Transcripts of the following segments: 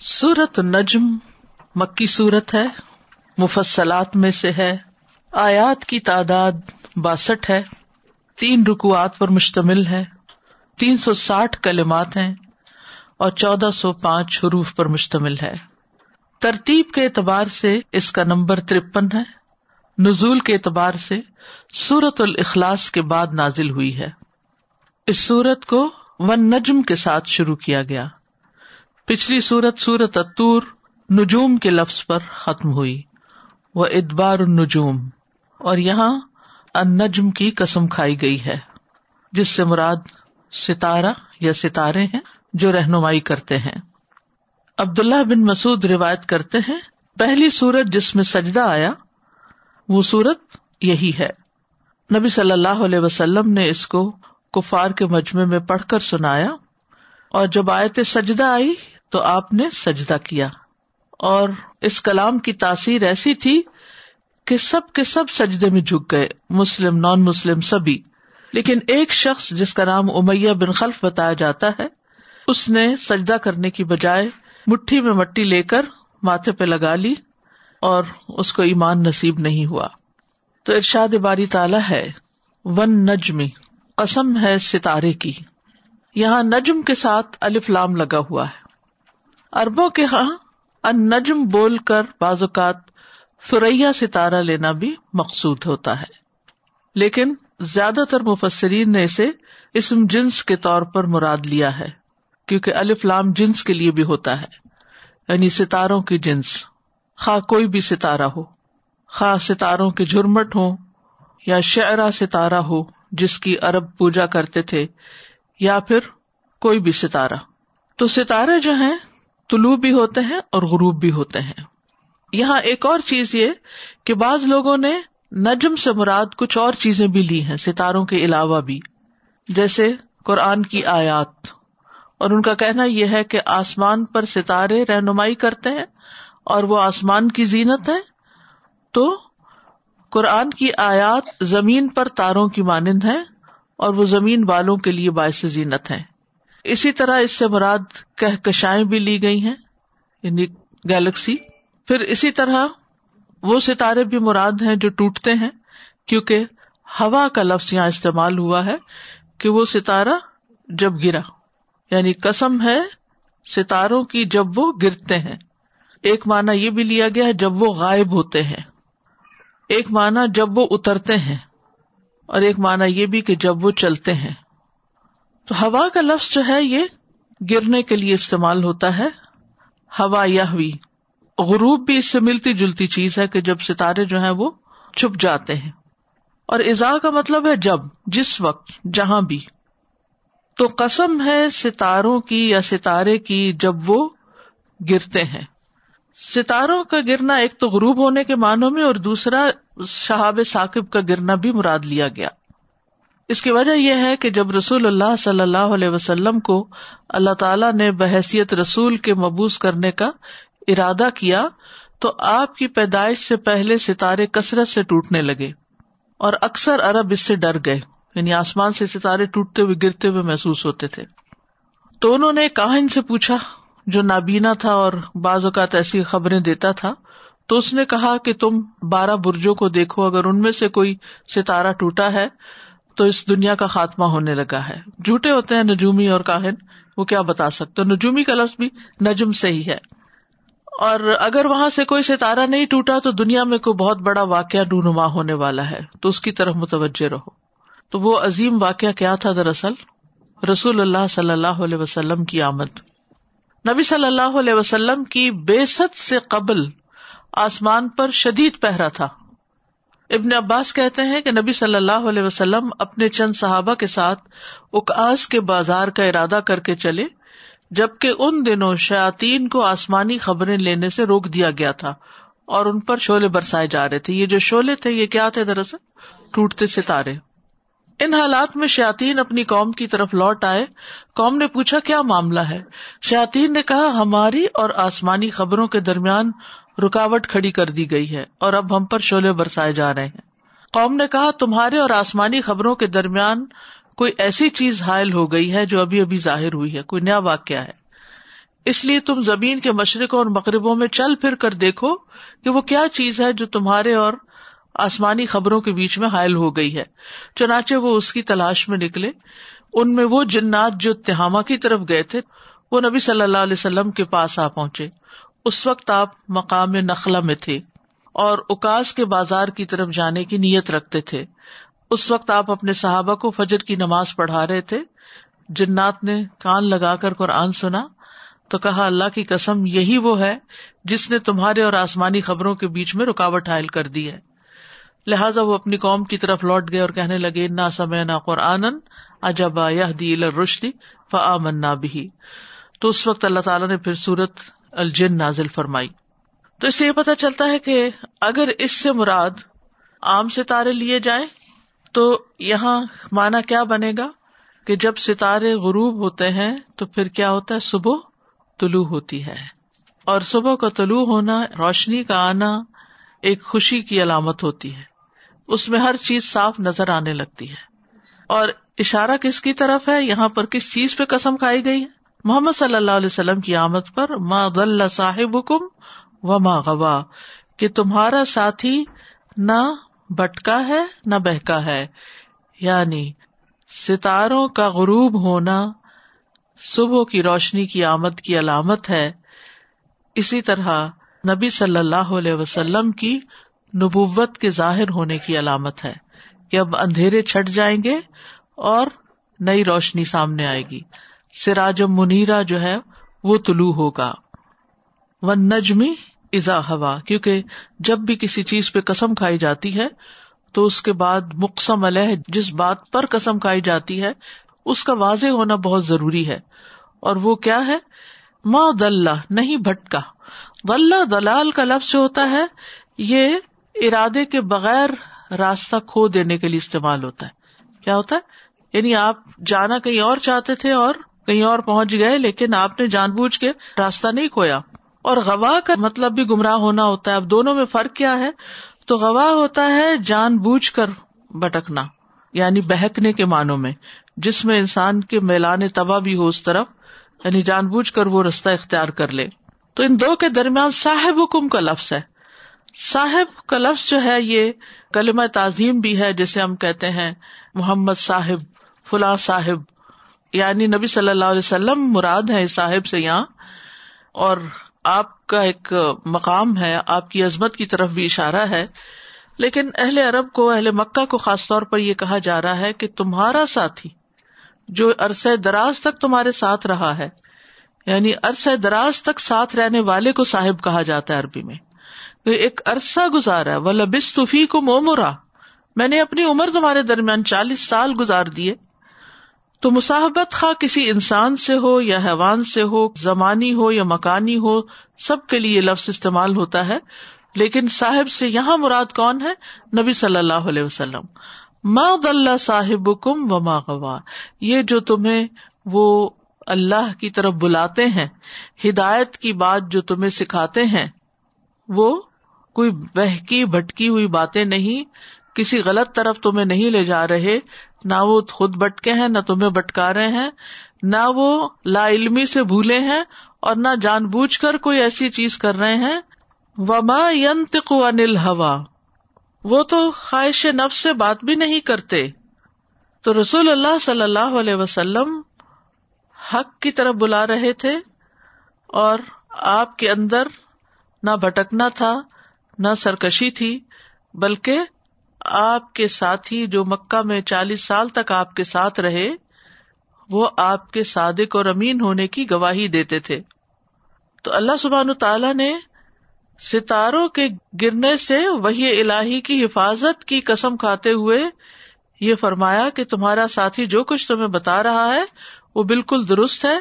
سورت نجم مکی سورت ہے، مفصلات میں سے ہے، آیات کی تعداد باسٹھ ہے، تین رکوات پر مشتمل ہے، تین سو ساٹھ کلمات ہیں اور چودہ سو پانچ حروف پر مشتمل ہے۔ ترتیب کے اعتبار سے اس کا نمبر ترپن ہے، نزول کے اعتبار سے سورت الاخلاص کے بعد نازل ہوئی ہے۔ اس سورت کو ون نجم کے ساتھ شروع کیا گیا۔ پچھلی سورت سورت اتور نجوم کے لفظ پر ختم ہوئی۔ وہ ادبار النجوم۔ اور یہاں ان نجم کی قسم کھائی گئی ہے، جس سے مراد ستارہ یا ستارے ہیں جو رہنمائی کرتے ہیں۔ عبداللہ بن مسعد روایت کرتے ہیں، پہلی سورت جس میں سجدہ آیا، وہ سورت یہی ہے۔ نبی صلی اللہ علیہ وسلم نے اس کو کفار کے مجمے میں پڑھ کر سنایا، اور جب آیت سجدہ آئی تو آپ نے سجدہ کیا۔ اور اس کلام کی تاثیر ایسی تھی کہ سب کے سب سجدے میں جھک گئے، مسلم نان مسلم سبھی۔ لیکن ایک شخص جس کا نام امیہ بن خلف بتایا جاتا ہے، اس نے سجدہ کرنے کی بجائے مٹھی میں مٹی لے کر ماتھے پہ لگا لی اور اس کو ایمان نصیب نہیں ہوا۔ تو ارشاد باری تالا ہے، ون نجمی قسم ہے ستارے کی۔ یہاں نجم کے ساتھ الف لام لگا ہوا ہے۔ اربوں کے ہاں ان نجم بول کر بعض اوقات فریا ستارہ لینا بھی مقصود ہوتا ہے۔ لیکن زیادہ تر مفسرین نے اسے اسم جنس کے طور پر مراد لیا ہے، کیونکہ الف لام جنس کے لیے بھی ہوتا ہے۔ یعنی ستاروں کی جنس۔ خواہ کوئی بھی ستارہ ہو۔ خواہ ستاروں کے جھرمٹ ہو یا شعرا ستارہ ہو، جس کی ارب پوجا کرتے تھے، یا پھر کوئی بھی ستارہ۔ تو ستارے جو ہیں طلوع بھی ہوتے ہیں اور غروب بھی ہوتے ہیں۔ یہاں ایک اور چیز یہ کہ بعض لوگوں نے نجم سے مراد کچھ اور چیزیں بھی لی ہیں، ستاروں کے علاوہ بھی۔ جیسے قرآن کی آیات۔ اور ان کا کہنا یہ ہے کہ آسمان پر ستارے رہنمائی کرتے ہیں اور وہ آسمان کی زینت ہے تو قرآن کی آیات زمین پر تاروں کی مانند ہے اور وہ زمین والوں کے لیے باعث زینت ہے اسی طرح اس سے مراد کہکشائیں بھی لی گئی ہیں یعنی گیلیکسی۔ پھر اسی طرح وہ ستارے بھی مراد ہیں جو ٹوٹتے ہیں، کیونکہ ہوا کا لفظ یہاں استعمال ہوا ہے کہ وہ ستارہ جب گرا یعنی کسم ہے ستاروں کی جب وہ گرتے ہیں۔ ایک مانا یہ بھی لیا گیا ہے، جب وہ غائب ہوتے ہیں۔ ایک مانا جب وہ اترتے ہیں، اور ایک مانا یہ بھی کہ جب وہ چلتے ہیں۔ تو ہوا کا لفظ جو ہے یہ گرنے کے لیے استعمال ہوتا ہے۔ ہوا یا غروب بھی اس سے ملتی جلتی چیز ہے کہ جب ستارے جو ہیں وہ چھپ جاتے ہیں۔ اور ازا کا مطلب ہے جب، جس وقت، جہاں بھی۔ تو قسم ہے ستاروں کی یا ستارے کی جب وہ گرتے ہیں۔ ستاروں کا گرنا ایک تو غروب ہونے کے معنوں میں اور دوسرا شہاب ثاقب کا گرنا بھی مراد لیا گیا۔ اس کی وجہ یہ ہے کہ جب رسول اللہ صلی اللہ علیہ وسلم کو اللہ تعالیٰ نے بحثیت رسول کے مبوس کرنے کا ارادہ کیا، تو آپ کی پیدائش سے پہلے ستارے کثرت سے ٹوٹنے لگے اور اکثر ارب اس سے ڈر گئے یعنی آسمان سے ستارے ٹوٹتے ہوئے، گرتے ہوئے محسوس ہوتے تھے۔ تو انہوں نے کاہن سے پوچھا جو نابینا تھا اور بعض اوقات ایسی خبریں دیتا تھا، تو اس نے کہا کہ تم بارہ برجوں کو دیکھو، اگر ان میں سے کوئی ستارہ ٹوٹا ہے تو اس دنیا کا خاتمہ ہونے لگا ہے۔ جھوٹے ہوتے ہیں نجومی اور کاہن۔ وہ کیا بتا سکتے نجومی کا لفظ بھی نجم سے ہی ہے۔ اور اگر وہاں سے کوئی ستارہ نہیں ٹوٹا تو دنیا میں کوئی بہت بڑا واقعہ ڈونما ہونے والا ہے۔ تو اس کی طرف متوجہ رہو۔ تو وہ عظیم واقعہ کیا تھا دراصل؟ رسول اللہ صلی اللہ علیہ وسلم کی آمد۔ نبی صلی اللہ علیہ وسلم کی بے ست سے قبل آسمان پر شدید پہرا تھا۔ ابن عباس کہتے ہیں کہ نبی صلی اللہ علیہ وسلم اپنے چند صحابہ کے ساتھ اکاس کے بازار کا ارادہ کر کے چلے، جبکہ ان دنوں شاطین کو آسمانی خبریں لینے سے روک دیا گیا تھا اور ان پر شولے برسائے جا رہے تھے۔ یہ جو شولے تھے، یہ کیا تھے دراصل؟ ٹوٹتے ستارے۔ ان حالات میں شاطین اپنی قوم کی طرف لوٹ آئے۔ قوم نے پوچھا، کیا معاملہ ہے؟ شاطین نے کہا، ہماری اور آسمانی خبروں کے درمیان رکاوٹ کھڑی کر دی گئی ہے اور اب ہم پر شولے برسائے جا رہے ہیں۔ قوم نے کہا، تمہارے اور آسمانی خبروں کے درمیان کوئی ایسی چیز حائل ہو گئی ہے جو ابھی ابھی ظاہر ہوئی ہے؟ کوئی نیا واقعہ ہے؟ اس لیے تم زمین کے مشرقوں اور مغربوں میں چل پھر کر دیکھو کہ وہ کیا چیز ہے جو تمہارے اور آسمانی خبروں کے بیچ میں حائل ہو گئی ہے۔ چنانچہ وہ اس کی تلاش میں نکلے۔ ان میں وہ جنات جو تہامہ کی طرف گئے تھے، وہ نبی صلی اللہ علیہ وسلم کے پاس آ پہنچے۔ اس وقت آپ مقام نخلا میں تھے اور اکاس کے بازار کی طرف جانے کی نیت رکھتے تھے۔ اس وقت آپ اپنے صحابہ کو فجر کی نماز پڑھا رہے تھے۔ جنات نے کان لگا کر قرآن سنا تو کہا، اللہ کی قسم، یہی وہ ہے جس نے تمہارے اور آسمانی خبروں کے بیچ میں رکاوٹ حائل کر دی ہے۔ لہٰذا وہ اپنی قوم کی طرف لوٹ گئے اور کہنے لگے نہ سمے نہ قرآن اجبا رشدی فا منا بھی تو اس وقت اللہ تعالیٰ نے پھر سورت الجن نازل فرمائی۔ تو اس سے یہ پتا چلتا ہے کہ اگر اس سے مراد عام ستارے لیے جائیں، تو یہاں مانا کیا بنے گا؟ کہ جب ستارے غروب ہوتے ہیں، تو پھر کیا ہوتا ہے؟ صبح طلوع ہوتی ہے۔ اور صبح کا طلوع ہونا، روشنی کا آنا ایک خوشی کی علامت ہوتی ہے۔ اس میں ہر چیز صاف نظر آنے لگتی ہے۔ اور اشارہ کس کی طرف ہے؟ یہاں پر کس چیز پہ قسم کھائی گئی؟ ہے محمد صلی اللہ علیہ وسلم کی آمد پر ماں غلّہ صاحب حکم و ماں غوا، کہ تمہارا ساتھی نہ بٹکا ہے نہ بہکا ہے۔ یعنی ستاروں کا غروب ہونا صبح کی روشنی کی آمد کی علامت ہے۔ اسی طرح نبی صلی اللہ علیہ وسلم کی نبوت کے ظاہر ہونے کی علامت ہے کہ اب اندھیرے چھٹ جائیں گے اور نئی روشنی سامنے آئے گی۔ سراج منیرا جو ہے وہ طلوع ہوگا۔ و نجمی ازا ہوا، کیونکہ جب بھی کسی چیز پہ قسم کھائی جاتی ہے تو اس کے بعد مقصم علیہ، جس بات پر قسم کھائی جاتی ہے، اس کا واضح ہونا بہت ضروری ہے۔ اور وہ کیا ہے؟ ماں دلہ، نہیں بھٹکا۔ غلہ دلال کا لفظ جو ہوتا ہے، یہ ارادے کے بغیر راستہ کھو دینے کے لیے استعمال ہوتا ہے۔ کیا ہوتا ہے؟ یعنی آپ جانا کہیں اور چاہتے تھے اور کہیں اور پہنچ گئے، لیکن آپ نے جان بوجھ کے راستہ نہیں کھویا۔ اور گواہ کا مطلب بھی گمراہ ہونا ہوتا ہے۔ اب دونوں میں فرق کیا ہے؟ تو گواہ ہوتا ہے جان بوجھ کر بٹکنا یعنی بہکنے کے معنوں میں، جس میں انسان کے میلان تباہ بھی ہو اس طرف یعنی جان بوجھ کر وہ رستہ اختیار کر لے۔ تو ان دو کے درمیان صاحب حکم کا لفظ ہے۔ صاحب کا لفظ جو ہے، یہ کلمہ تعظیم بھی ہے، جسے ہم کہتے ہیں محمد صاحب، فلاں صاحب۔ یعنی نبی صلی اللہ علیہ وسلم مراد ہے صاحب سے یہاں، اور آپ کا ایک مقام ہے، آپ کی عظمت کی طرف بھی اشارہ ہے۔ لیکن اہل عرب کو، اہل مکہ کو خاص طور پر یہ کہا جا رہا ہے کہ تمہارا ساتھی جو عرصۂ دراز تک تمہارے ساتھ رہا ہے یعنی عرصۂ دراز تک ساتھ رہنے والے کو صاحب کہا جاتا ہے عربی میں۔ ایک عرصہ گزارا وہ لبس طفی کو مومرا میں نے اپنی عمر تمہارے درمیان چالیس سال گزار دیے۔ تو مساحبت خواہ کسی انسان سے ہو یا حیوان سے ہو، زمانی ہو یا مکانی ہو، سب کے لیے لفظ استعمال ہوتا ہے۔ لیکن صاحب سے یہاں مراد کون ہے؟ نبی صلی اللہ علیہ وسلم۔ اللہ صاحب کم و غوا۔ یہ جو تمہیں وہ اللہ کی طرف بلاتے ہیں، ہدایت کی بات جو تمہیں سکھاتے ہیں، وہ کوئی بہکی بھٹکی ہوئی باتیں نہیں۔ کسی غلط طرف تمہیں نہیں لے جا رہے، نہ وہ خود بٹکے ہیں، نہ تمہیں بٹکا رہے ہیں، نہ وہ لا علمی سے بھولے ہیں اور نہ جان بوجھ کر کوئی ایسی چیز کر رہے ہیں۔ وما انل ہوا وہ تو خواہش نف سے بات بھی نہیں کرتے۔ تو رسول اللہ صلی اللہ علیہ وسلم حق کی طرف بلا رہے تھے اور آپ کے اندر نہ بھٹکنا تھا، نہ سرکشی تھی، بلکہ آپ کے ساتھی جو مکہ میں چالیس سال تک آپ کے ساتھ رہے، وہ آپ کے صادق اور امین ہونے کی گواہی دیتے تھے۔ تو اللہ سبحان تعالی نے ستاروں کے گرنے سے وہی الہی کی حفاظت کی قسم کھاتے ہوئے یہ فرمایا کہ تمہارا ساتھی جو کچھ تمہیں بتا رہا ہے، وہ بالکل درست ہے۔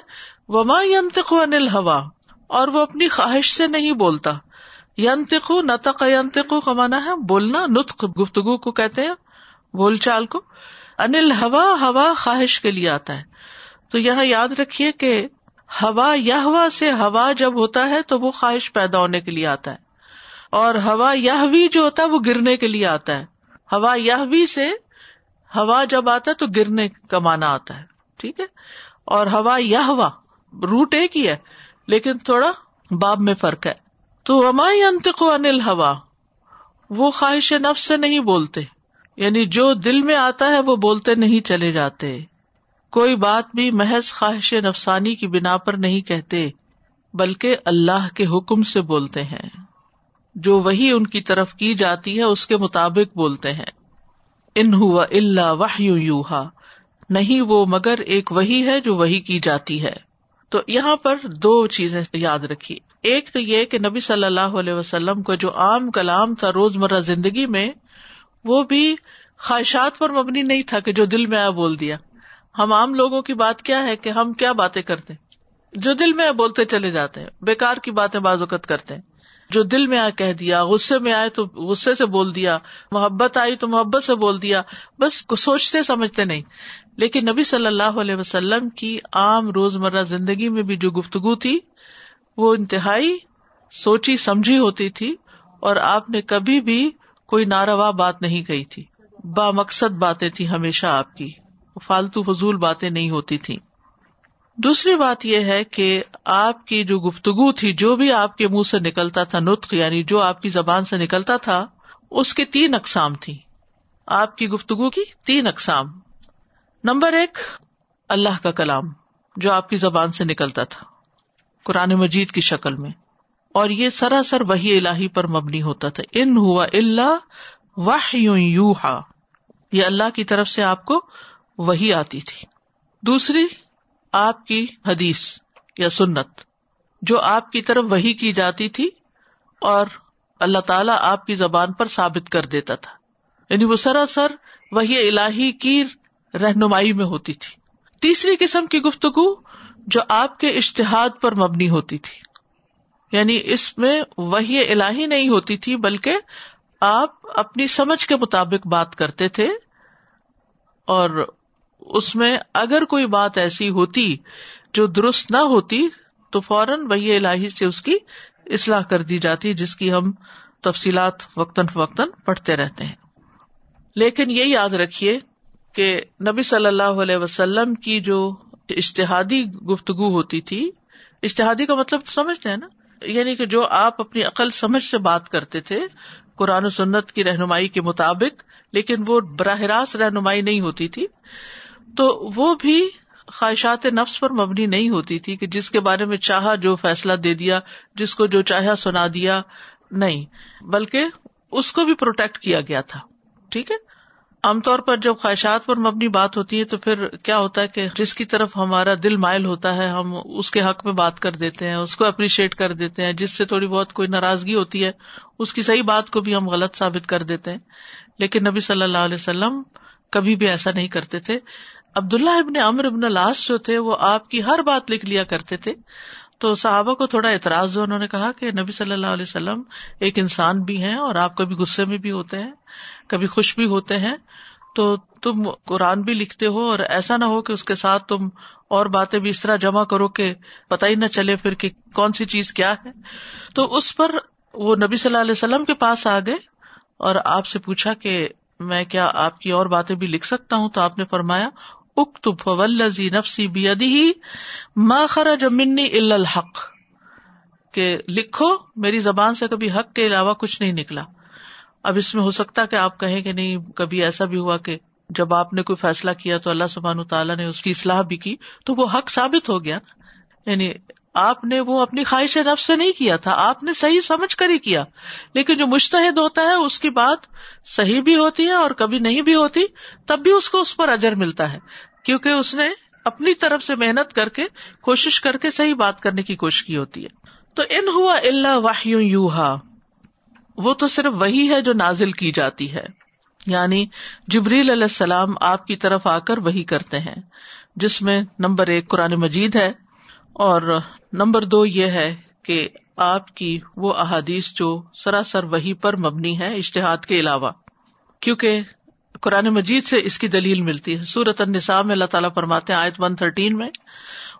وما ینتق انل ہوا اور وہ اپنی خواہش سے نہیں بولتا۔ ینتقو نتق ینتقو کا مانا ہے بولنا، نطق گفتگو کو کہتے ہیں، بول چال کو۔ انل ہوا ہوا خواہش کے لیے آتا ہے۔ تو یہاں یاد رکھیے کہ ہوا یا ہوا سے ہوا جب ہوتا ہے تو وہ خواہش پیدا ہونے کے لیے آتا ہے۔ اور ہوا یا جو ہوتا ہے وہ گرنے کے لیے آتا ہے۔ ہوا یا سے ہوا جب آتا ہے تو گرنے کا مانا آتا ہے۔ ٹھیک ہے؟ اور ہوا یا ہوا روٹ ایک ہی ہے، لیکن تھوڑا باب میں فرق ہے۔ تو ہمائی انتق انل ہوا وہ خواہش نفس سے نہیں بولتے۔ یعنی جو دل میں آتا ہے وہ بولتے نہیں چلے جاتے۔ کوئی بات بھی محض خواہش نفسانی کی بنا پر نہیں کہتے، بلکہ اللہ کے حکم سے بولتے ہیں۔ جو وہی ان کی طرف کی جاتی ہے، اس کے مطابق بولتے ہیں۔ ان ہوا اللہ واہ یوہا نہیں، وہ مگر ایک وہی ہے جو وہی کی جاتی ہے۔ تو یہاں پر دو چیزیں یاد رکھی۔ ایک تو یہ کہ نبی صلی اللہ علیہ وسلم کو جو عام کلام تھا روز مرہ زندگی میں، وہ بھی خواہشات پر مبنی نہیں تھا کہ جو دل میں آیا بول دیا۔ ہم عام لوگوں کی بات کیا ہے کہ ہم کیا باتیں کرتے جو دل میں بولتے چلے جاتے ہیں بےکار کی باتیں بازوقت کرتے ہیں۔ جو دل میں آئے کہہ دیا، غصے میں آئے تو غصے سے بول دیا، محبت آئی تو محبت سے بول دیا، بس سوچتے سمجھتے نہیں۔ لیکن نبی صلی اللہ علیہ وسلم کی عام روز مرہ زندگی میں بھی جو گفتگو تھی، وہ انتہائی سوچی سمجھی ہوتی تھی اور آپ نے کبھی بھی کوئی ناروا بات نہیں کہی تھی۔ با مقصد باتیں تھی ہمیشہ آپ کی، فالتو فضول باتیں نہیں ہوتی تھی دوسری بات یہ ہے کہ آپ کی جو گفتگو تھی، جو بھی آپ کے منہ سے نکلتا تھا نطق یعنی جو آپ کی زبان سے نکلتا تھا، اس کی تین اقسام تھی آپ کی گفتگو کی تین اقسام۔ نمبر ایک، اللہ کا کلام، جو آپ کی زبان سے نکلتا تھا، قرآن مجید کی شکل میں۔ اور یہ سراسر وہی الہی پر مبنی ہوتا تھا۔ ان ہوا اللہ واہ یو یہ اللہ کی طرف سے آپ کو وہی آتی تھی۔ دوسری آپ کی حدیث یا سنت، جو آپ کی طرف وہی کی جاتی تھی اور اللہ تعالیٰ آپ کی زبان پر ثابت کر دیتا تھا۔ یعنی وہ سراسر وہی الہی کی رہنمائی میں ہوتی تھی۔ تیسری قسم کی گفتگو جو آپ کے اشتہاد پر مبنی ہوتی تھی۔ یعنی اس میں وہی الہی نہیں ہوتی تھی، بلکہ آپ اپنی سمجھ کے مطابق بات کرتے تھے اور اس میں اگر کوئی بات ایسی ہوتی جو درست نہ ہوتی تو فوراً وہی الہی سے اس کی اصلاح کر دی جاتی، جس کی ہم تفصیلات وقتاً فوقتاً پڑھتے رہتے ہیں۔ لیکن یہ یاد رکھیے کہ نبی صلی اللہ علیہ وسلم کی جو اشتہادی گفتگو ہوتی تھی، اشتہادی کا مطلب سمجھتے ہیں نا؟ یعنی کہ جو آپ اپنی عقل سمجھ سے بات کرتے تھے، قرآن و سنت کی رہنمائی کے مطابق، لیکن وہ براہ راست رہنمائی نہیں ہوتی تھی۔ تو وہ بھی خواہشات نفس پر مبنی نہیں ہوتی تھی کہ جس کے بارے میں چاہا جو فیصلہ دے دیا، جس کو جو چاہا سنا دیا، نہیں، بلکہ اس کو بھی پروٹیکٹ کیا گیا تھا، ٹھیک ہے؟ عام طور پر جب خواہشات پر مبنی بات ہوتی ہے تو پھر کیا ہوتا ہے کہ جس کی طرف ہمارا دل مائل ہوتا ہے، ہم اس کے حق میں بات کر دیتے ہیں، اس کو اپریشیٹ کر دیتے ہیں، جس سے تھوڑی بہت کوئی ناراضگی ہوتی ہے، اس کی صحیح بات کو بھی ہم غلط ثابت کر دیتے ہیں۔ لیکن نبی صلی اللہ علیہ وسلم کبھی بھی ایسا نہیں کرتے تھے۔ عبداللہ ابن امر ابن لاس جو تھے وہ آپ کی ہر بات لکھ لیا کرتے تھے۔ تو صحابہ کو تھوڑا اعتراض ہو، انہوں نے کہا کہ نبی صلی اللہ علیہ وسلم ایک انسان بھی ہیں اور آپ کبھی غصے میں بھی ہوتے ہیں، کبھی خوش بھی ہوتے ہیں۔ تو تم قرآن بھی لکھتے ہو اور ایسا نہ ہو کہ اس کے ساتھ تم اور باتیں بھی اس طرح جمع کرو کہ پتہ ہی نہ چلے پھر کہ کون سی چیز کیا ہے۔ تو اس پر وہ نبی صلی اللہ علیہ وسلم کے پاس آ گئے اور آپ سے پوچھا کہ میں کیا آپ کی اور باتیں بھی لکھ سکتا ہوں؟ تو آپ نے فرمایا اکتب فوالذی نفسی بیدی ما خرج منی الا الحق۔ کہ لکھو، میری زبان سے کبھی حق کے علاوہ کچھ نہیں نکلا۔ اب اس میں ہو سکتا کہ آپ کہیں کہ نہیں، کبھی ایسا بھی ہوا کہ جب آپ نے کوئی فیصلہ کیا تو اللہ سبحان تعالیٰ نے اس کی اصلاح بھی کی تو وہ حق ثابت ہو گیا۔ یعنی آپ نے وہ اپنی خواہش نفس سے نہیں کیا تھا، آپ نے صحیح سمجھ کر ہی کیا۔ لیکن جو مشتحد ہوتا ہے، اس کی بات صحیح بھی ہوتی ہے اور کبھی نہیں بھی ہوتی، تب بھی اس کو اس پر اجر ملتا ہے۔ کیونکہ اس نے اپنی طرف سے محنت کر کے، کوشش کر کے صحیح بات کرنے کی کوشش کی ہوتی ہے۔ تو ان ہوا اللہ واہ یو وہ تو صرف وہی ہے جو نازل کی جاتی ہے۔ یعنی جبریل علیہ السلام آپ کی طرف آ کر وہی کرتے ہیں، جس میں نمبر ایک قرآن مجید ہے اور نمبر دو یہ ہے کہ آپ کی وہ احادیث جو سراسر وہی پر مبنی ہے اشتہاد کے علاوہ، کیونکہ قرآن مجید سے اس کی دلیل ملتی ہے۔ سورت النساء میں اللہ تعالیٰ فرماتے ہیں آیت ون تھرٹین میں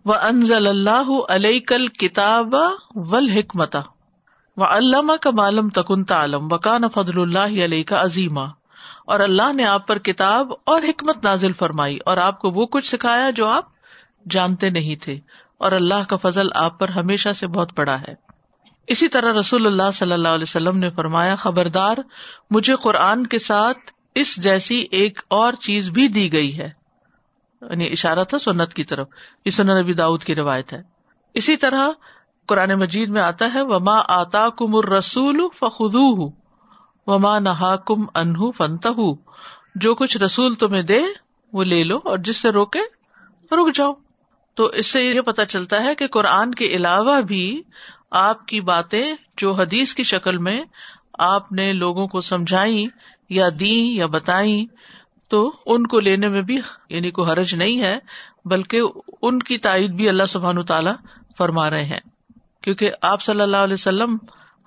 وہ انزل اللہ علیہ کل کتاب و حکمت و علامہ کا معلوم تکن تعلم وکان فضل اللہ علیہ کا عظیمہ اور اللہ نے آپ پر کتاب اور حکمت نازل فرمائی اور آپ کو وہ کچھ سکھایا جو آپ جانتے نہیں تھے۔ اور اللہ کا فضل آپ پر ہمیشہ سے بہت بڑا ہے۔ اسی طرح رسول اللہ صلی اللہ علیہ وسلم نے فرمایا، خبردار، مجھے قرآن کے ساتھ اس جیسی ایک اور چیز بھی دی گئی ہے۔ یعنی اشارہ تھا سنت کی طرف۔ یہ سنت نبی داؤد کی روایت ہے۔ اسی طرح قرآن مجید میں آتا ہے، وما آتا کم رسول فخو وما نہا کم انہ فنت جو کچھ رسول تمہیں دے، وہ لے لو اور جس سے روکے رک جاؤ۔ تو اس سے یہ پتا چلتا ہے کہ قرآن کے علاوہ بھی آپ کی باتیں جو حدیث کی شکل میں آپ نے لوگوں کو سمجھائی یا دی یا بتائی تو ان کو لینے میں بھی یعنی کوئی حرج نہیں ہے، بلکہ ان کی تائید بھی اللہ سبحان تعالیٰ فرما رہے ہیں۔ کیونکہ آپ صلی اللہ علیہ وسلم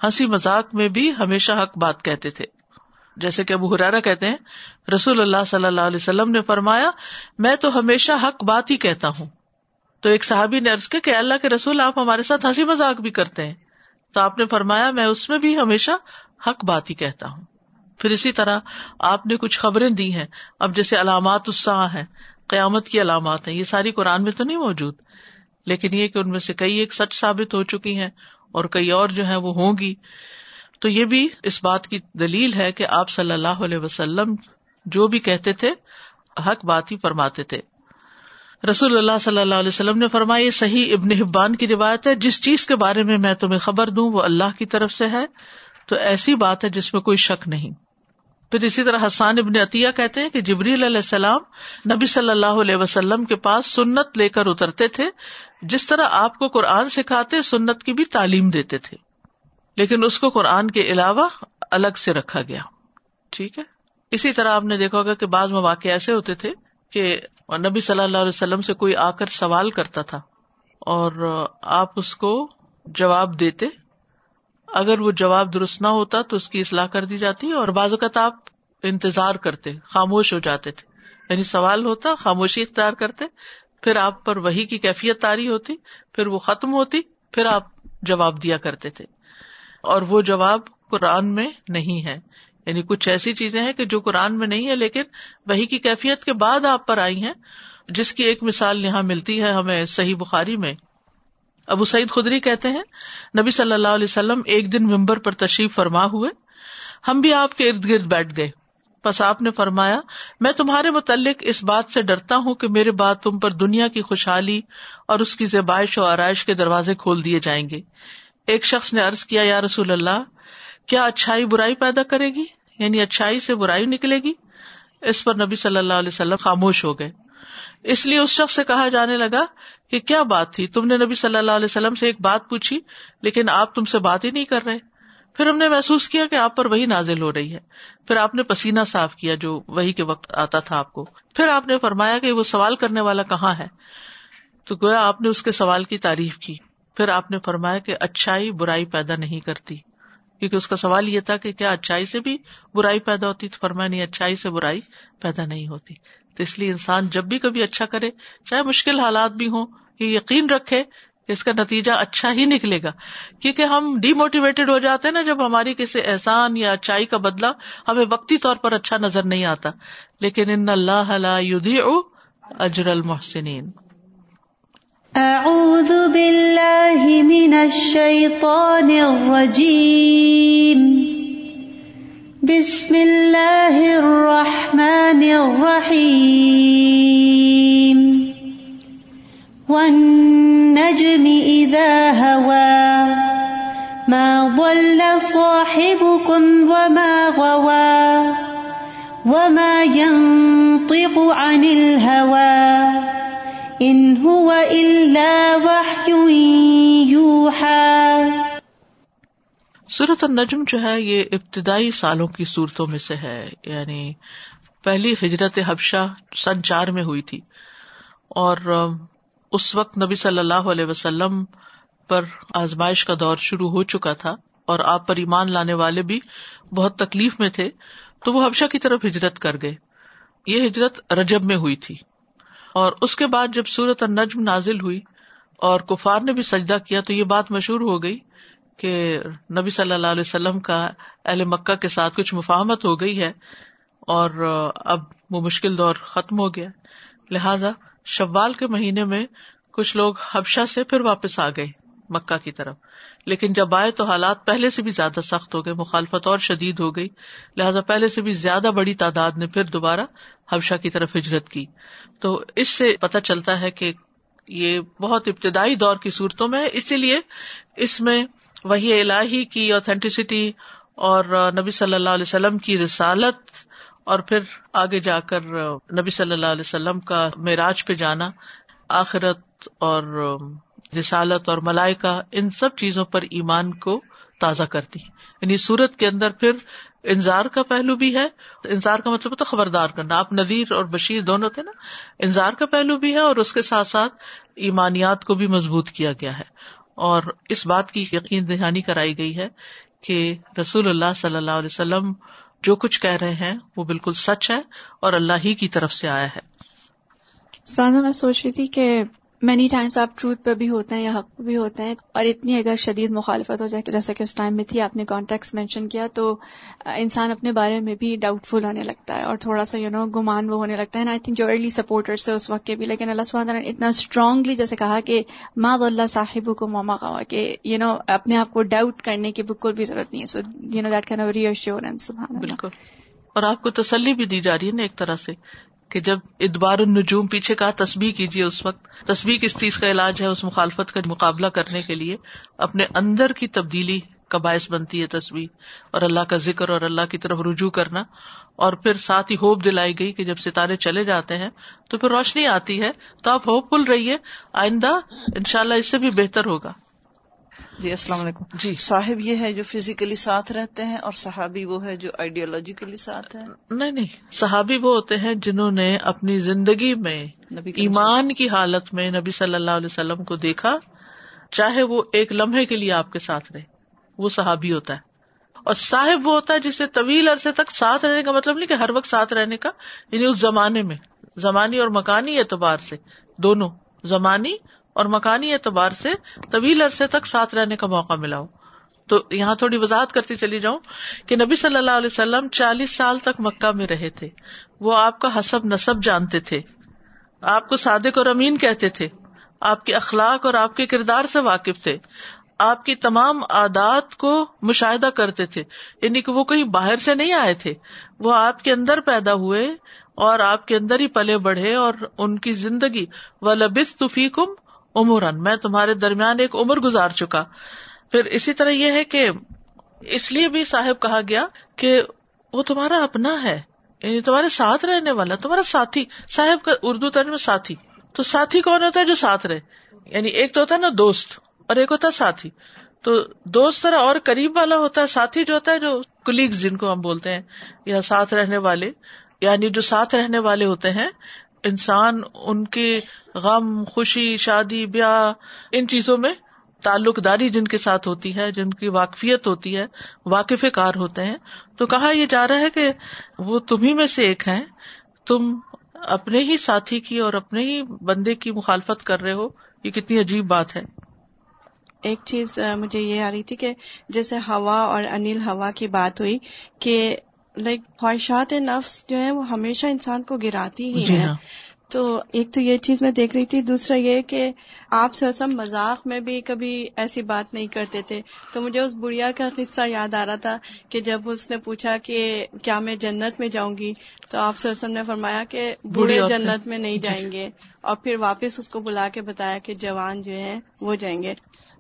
ہنسی مذاق میں بھی ہمیشہ حق بات کہتے تھے۔ جیسے کہ ابو حرارا کہتے ہیں، رسول اللہ صلی اللہ علیہ وسلم نے فرمایا، میں تو ہمیشہ حق بات ہی کہتا ہوں۔ تو ایک صحابی نے ارض کہ اللہ کے رسول، آپ ہمارے ساتھ ہنسی مذاق بھی کرتے ہیں۔ تو آپ نے فرمایا، میں اس میں بھی ہمیشہ حق بات ہی کہتا ہوں۔ پھر اسی طرح آپ نے کچھ خبریں دی ہیں۔ اب جیسے علامات الساح ہے قیامت کی علامات ہیں، یہ ساری قرآن میں تو نہیں موجود۔ لیکن یہ کہ ان میں سے کئی ایک سچ ثابت ہو چکی ہیں اور کئی اور جو ہے وہ ہوں گی۔ تو یہ بھی اس بات کی دلیل ہے کہ آپ صلی اللہ علیہ وسلم جو بھی کہتے تھے، حق بات ہی فرماتے تھے۔ رسول اللہ صلی اللہ علیہ وسلم نے فرمایا صحیح ابن حبان کی روایت ہے، جس چیز کے بارے میں میں تمہیں خبر دوں، وہ اللہ کی طرف سے ہے۔ تو ایسی بات ہے جس میں کوئی شک نہیں۔ پھر اسی طرح حسان ابن عطیہ کہتے ہیں کہ جبریل علیہ السلام نبی صلی اللہ علیہ وسلم کے پاس سنت لے کر اترتے تھے۔ جس طرح آپ کو قرآن سکھاتے، سنت کی بھی تعلیم دیتے تھے۔ لیکن اس کو قرآن کے علاوہ الگ سے رکھا گیا۔ ٹھیک ہے؟ اسی طرح آپ نے دیکھا ہوگا کہ بعض مواقع ایسے ہوتے تھے کہ نبی صلی اللہ علیہ وسلم سے کوئی آ کر سوال کرتا تھا اور آپ اس کو جواب دیتے۔ اگر وہ جواب درست نہ ہوتا تو اس کی اصلاح کر دی جاتی اور بعض اوقات آپ انتظار کرتے، خاموش ہو جاتے تھے۔ یعنی سوال ہوتا، خاموشی اختیار کرتے، پھر آپ پر وہی کی کیفیت تاری ہوتی، پھر وہ ختم ہوتی، پھر آپ جواب دیا کرتے تھے۔ اور وہ جواب قرآن میں نہیں ہے۔ یعنی کچھ ایسی چیزیں ہیں کہ جو قرآن میں نہیں ہے، لیکن وہی کی کیفیت کے بعد آپ پر آئی ہیں، جس کی ایک مثال یہاں ملتی ہے ہمیں صحیح بخاری میں۔ ابو سعید خدری کہتے ہیں، نبی صلی اللہ علیہ وسلم ایک دن ممبر پر تشریف فرما ہوئے، ہم بھی آپ کے ارد گرد بیٹھ گئے۔ بس آپ نے فرمایا، میں تمہارے متعلق اس بات سے ڈرتا ہوں کہ میرے بعد تم پر دنیا کی خوشحالی اور اس کی زیبائش و آرائش کے دروازے کھول دیے جائیں گے۔ ایک شخص نے ارض کیا، یا رسول اللہ کیا اچھائی برائی پیدا کرے گی؟ یعنی اچھائی سے برائی نکلے گی؟ اس پر نبی صلی اللہ علیہ وسلم خاموش ہو گئے۔ اس لیے اس شخص سے کہا جانے لگا کہ کیا بات تھی؟ تم نے نبی صلی اللہ علیہ وسلم سے ایک بات پوچھی، لیکن آپ تم سے بات ہی نہیں کر رہے۔ پھر ہم نے محسوس کیا کہ آپ پر وہی نازل ہو رہی ہے۔ پھر آپ نے پسینہ صاف کیا جو وہی کے وقت آتا تھا آپ کو۔ پھر آپ نے فرمایا کہ وہ سوال کرنے والا کہاں ہے؟ تو گویا آپ نے اس کے سوال کی تعریف کی۔ پھر آپ نے فرمایا کہ اچھائی برائی پیدا نہیں کرتی۔ کیونکہ اس کا سوال یہ تھا کہ کیا اچھائی سے بھی برائی پیدا ہوتی تو فرمایا نہیں اچھائی سے برائی پیدا نہیں ہوتی۔ تو اس لیے انسان جب بھی کبھی اچھا کرے، چاہے مشکل حالات بھی ہوں، یہ یقین رکھے کہ اس کا نتیجہ اچھا ہی نکلے گا۔ کیونکہ ہم ڈی موٹیویٹیڈ ہو جاتے ہیں نا جب ہماری کسی احسان یا اچھائی کا بدلا ہمیں وقتی طور پر اچھا نظر نہیں آتا۔ لیکن ان اللہ اجر المحسنین۔ اعوذ باللہ من الشیطان الرجیم بسم اللہ الرحمن الرحیم والنجم اذا هوا ما ضل صاحبكم وما غوا وما ينطق عن الهوى. صورت النجم جو ہے یہ ابتدائی سالوں کی صورتوں میں سے ہے یعنی پہلی ہجرت حبشہ سن چار میں ہوئی تھی۔ اور اس وقت نبی صلی اللہ علیہ وسلم پر آزمائش کا دور شروع ہو چکا تھا اور آپ پر ایمان لانے والے بھی بہت تکلیف میں تھے، تو وہ حبشہ کی طرف ہجرت کر گئے۔ یہ ہجرت رجب میں ہوئی تھی۔ اور اس کے بعد جب سورت النجم نازل ہوئی اور کفار نے بھی سجدہ کیا تو یہ بات مشہور ہو گئی کہ نبی صلی اللہ علیہ وسلم کا اہل مکہ کے ساتھ کچھ مفاہمت ہو گئی ہے اور اب وہ مشکل دور ختم ہو گیا۔ لہذا شوال کے مہینے میں کچھ لوگ حبشہ سے پھر واپس آ گئے۔ مکہ کی طرف۔ لیکن جب آئے تو حالات پہلے سے بھی زیادہ سخت ہو گئے، مخالفت اور شدید ہو گئی۔ لہٰذا پہلے سے بھی زیادہ بڑی تعداد نے پھر دوبارہ حبشہ کی طرف ہجرت کی۔ تو اس سے پتہ چلتا ہے کہ یہ بہت ابتدائی دور کی صورتوں میں اسی لیے اس میں وہی الہی کی اوتھینٹسٹی اور نبی صلی اللہ علیہ وسلم کی رسالت اور پھر آگے جا کر نبی صلی اللہ علیہ وسلم کا معراج پہ جانا، آخرت اور رسالت اور ملائکہ ان سب چیزوں پر ایمان کو تازہ کرتی ہیں۔ یعنی سورت کے اندر پھر انضار کا پہلو بھی ہے۔ انضار کا مطلب تو خبردار کرنا۔ آپ ندیر اور بشیر دونوں تھے نا۔ انضار کا پہلو بھی ہے اور اس کے ساتھ ساتھ ایمانیات کو بھی مضبوط کیا گیا ہے۔ اور اس بات کی یقین دہانی کرائی گئی ہے کہ رسول اللہ صلی اللہ علیہ وسلم جو کچھ کہہ رہے ہیں وہ بالکل سچ ہے اور اللہ ہی کی طرف سے آیا ہے۔ سانا، میں سوچ رہی تھی کہ مینی ٹائمس آپ ٹروتھ پہ بھی ہوتے ہیں یا حق پہ بھی ہوتے ہیں اور اتنی اگر شدید مخالفت ہو جائے جیسا کہ اس ٹائم میں تھی، آپ نے کانٹیکٹ مینشن کیا، تو انسان اپنے بارے میں بھی ڈاؤٹ فل ہونے لگتا ہے اور تھوڑا سا یو نو گمان وہ ہونے لگتا ہے. آئی تھنک جو ارلی سپورٹرس ہے اس وقت کے بھی، لیکن اللہ سبحانہ نے اتنا اسٹرانگلی جیسے کہا کہ ماں اللہ صاحب کو موما کہا کہ یو نو اپنے آپ کو ڈاؤٹ کرنے کی بالکل بھی ضرورت نہیں ہے. So you know that can reassurance بالکل. اور آپ کو تسلی بھی دی جا رہی ہے نا ایک طرح سے. کہ جب ادبار النجوم پیچھے کہا تسبیح کیجیے اس وقت، تسبیح کس چیز کا علاج ہے اس مخالفت کا مقابلہ کرنے کے لیے؟ اپنے اندر کی تبدیلی کا باعث بنتی ہے تصویر اور اللہ کا ذکر اور اللہ کی طرف رجوع کرنا۔ اور پھر ساتھ ہی ہوپ دلائی گئی کہ جب ستارے چلے جاتے ہیں تو پھر روشنی آتی ہے، تو آپ ہوپ فل رہیے، آئندہ ان شاء اللہ اس سے بھی بہتر ہوگا۔ جی السلام علیکم۔ جی۔ صاحب یہ ہے جو فزیکلی ساتھ رہتے ہیں اور صحابی وہ ہے جو آئیڈیولوجیکلی ساتھ ہے نہیں نہیں صحابی وہ ہوتے ہیں جنہوں نے اپنی زندگی میں ایمان کی حالت میں نبی صلی اللہ علیہ وسلم کو دیکھا چاہے وہ ایک لمحے کے لیے آپ کے ساتھ رہے وہ صحابی ہوتا ہے۔ اور صاحب وہ ہوتا ہے جسے طویل عرصے تک ساتھ رہنے کا مطلب نہیں کہ ہر وقت ساتھ رہنے کا یعنی اس زمانے میں زمانی اور مکانی اعتبار سے دونوں زمانی اور مکانی اعتبار سے طویل عرصے تک ساتھ رہنے کا موقع ملا ہو۔ تو یہاں تھوڑی وضاحت کرتی چلی جاؤں کہ نبی صلی اللہ علیہ وسلم چالیس سال تک مکہ میں رہے تھے۔ وہ آپ کا حسب نصب جانتے تھے۔ آپ کو صادق اور امین کہتے تھے۔ آپ کے اخلاق اور آپ کے کردار سے واقف تھے۔ آپ کی تمام عادات کو مشاہدہ کرتے تھے۔ یعنی کہ وہ کہیں باہر سے نہیں آئے تھے۔ وہ آپ کے اندر پیدا ہوئے اور آپ کے اندر ہی پلے بڑھے اور ان کی زندگی۔ و لبس کم عمرن میں تمہارے درمیان ایک عمر گزار چکا۔ پھر اسی طرح یہ ہے کہ اس لیے بھی صاحب کہا گیا کہ وہ تمہارا اپنا ہے یعنی تمہارے ساتھ رہنے والا، تمہارا ساتھی۔ صاحب کا اردو ترجمہ ساتھی۔ تو ساتھی کون ہوتا ہے جو ساتھ رہے؟ یعنی ایک تو ہوتا ہے نا دوست، اور ایک ہوتا ہے ساتھی۔ تو دوست طرح اور قریب والا ہوتا ہے، ساتھی جو ہوتا ہے جو کلیگز جن کو ہم بولتے ہیں، یا ساتھ رہنے والے یعنی جو ساتھ رہنے والے ہوتے ہیں انسان، ان کے غم، خوشی، شادی، بیاہ، ان چیزوں میں تعلق داری جن کے ساتھ ہوتی ہے، جن کی واقفیت ہوتی ہے واقف کار ہوتے ہیں۔ تو کہا یہ جا رہا ہے کہ وہ تمہیں میں سے ایک ہے تم اپنے ہی ساتھی کی اور اپنے ہی بندے کی مخالفت کر رہے ہو۔ یہ کتنی عجیب بات ہے۔ ایک چیز مجھے یہ آ رہی تھی کہ جیسے ہوا اور انل ہوا کی بات ہوئی کہ لائک خواہشات نفس جو ہے وہ ہمیشہ انسان کو گراتی ہی جی ہے ہاں۔ تو ایک تو یہ چیز میں دیکھ رہی تھی دوسرا یہ کہ آپ سرسم مذاق میں بھی کبھی ایسی بات نہیں کرتے تھے۔ تو مجھے اس بڑھیا کا قصہ یاد آ رہا تھا کہ جب اس نے پوچھا کہ کیا میں جنت میں جاؤں گی تو آپ سرسم نے فرمایا کہ بوڑھے جنت میں نہیں جی۔ جائیں گے۔ اور پھر واپس اس کو بلا کے بتایا کہ جوان جو ہیں وہ جائیں گے۔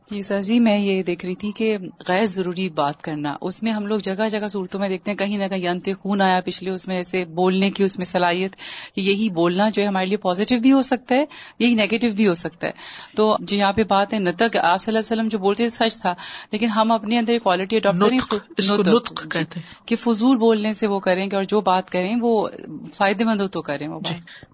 جی سر جی میں یہ دیکھ رہی تھی کہ غیر ضروری بات کرنا اس میں ہم لوگ جگہ جگہ صورتوں میں دیکھتے ہیں کہیں نہ کہیں انت خون آیا پچھلے اس میں ایسے بولنے کی اس میں صلاحیت کہ یہی بولنا جو ہے ہمارے لیے پازیٹیو بھی ہو سکتا ہے یہی نیگیٹو بھی ہو سکتا ہے۔ تو جو یہاں پہ بات ہے نتک آپ صلی اللہ علیہ وسلم جو بولتے تھے سچ تھا لیکن ہم اپنے اندر کوالٹی اڈاپٹ کریں کہ فضول بولنے سے وہ کریں گے اور جو بات کریں وہ فائدے مند ہو تو کریں وہ بات۔ جی۔